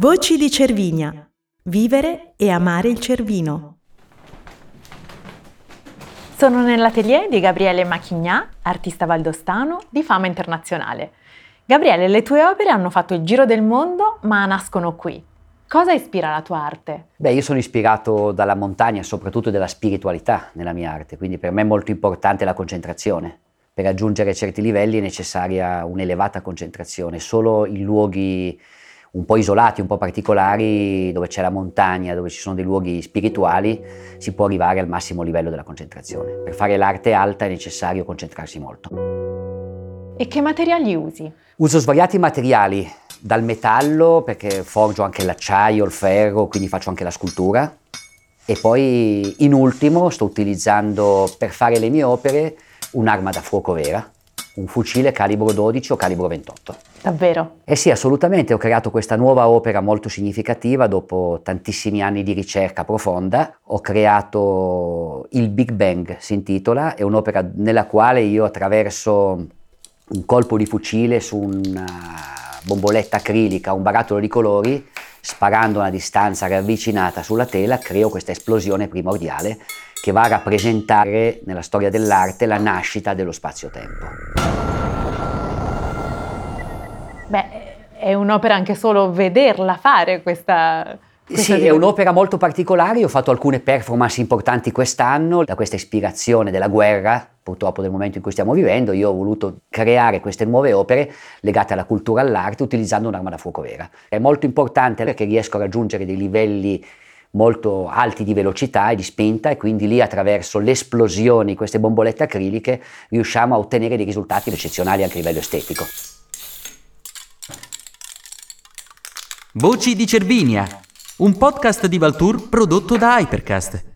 Voci di Cervinia. Vivere e amare il Cervino. Sono nell'atelier di Gabriele Machignà, artista valdostano di fama internazionale. Gabriele, le tue opere hanno fatto il giro del mondo, ma nascono qui. Cosa ispira la tua arte? Beh, io sono ispirato dalla montagna, soprattutto dalla spiritualità nella mia arte, quindi per me è molto importante la concentrazione. Per raggiungere certi livelli è necessaria un'elevata concentrazione. Solo in luoghi un po' isolati, un po' particolari, dove c'è la montagna, dove ci sono dei luoghi spirituali, si può arrivare al massimo livello della concentrazione. Per fare l'arte alta è necessario concentrarsi molto. E che materiali usi? Uso svariati materiali, dal metallo, perché forgio anche l'acciaio, il ferro, quindi faccio anche la scultura. E poi in ultimo sto utilizzando per fare le mie opere un'arma da fuoco vera, un fucile calibro 12 o calibro 28. Davvero? Eh sì, assolutamente, ho creato questa nuova opera molto significativa dopo tantissimi anni di ricerca profonda. Ho creato il Big Bang, si intitola, è un'opera nella quale io attraverso un colpo di fucile su una bomboletta acrilica, un barattolo di colori, sparando a una distanza ravvicinata sulla tela, creo questa esplosione primordiale che va a rappresentare nella storia dell'arte la nascita dello spazio-tempo. Beh, è un'opera anche solo vederla fare questa, sì, è un'opera molto particolare, io ho fatto alcune performance importanti quest'anno, da questa ispirazione della guerra, purtroppo del momento in cui stiamo vivendo, io ho voluto creare queste nuove opere legate alla cultura e all'arte utilizzando un'arma da fuoco vera. È molto importante perché riesco a raggiungere dei livelli molto alti di velocità e di spinta e quindi lì attraverso le esplosioni di queste bombolette acriliche riusciamo a ottenere dei risultati eccezionali anche a livello estetico. Voci di Cervinia un podcast di Valtour prodotto da Hypercast.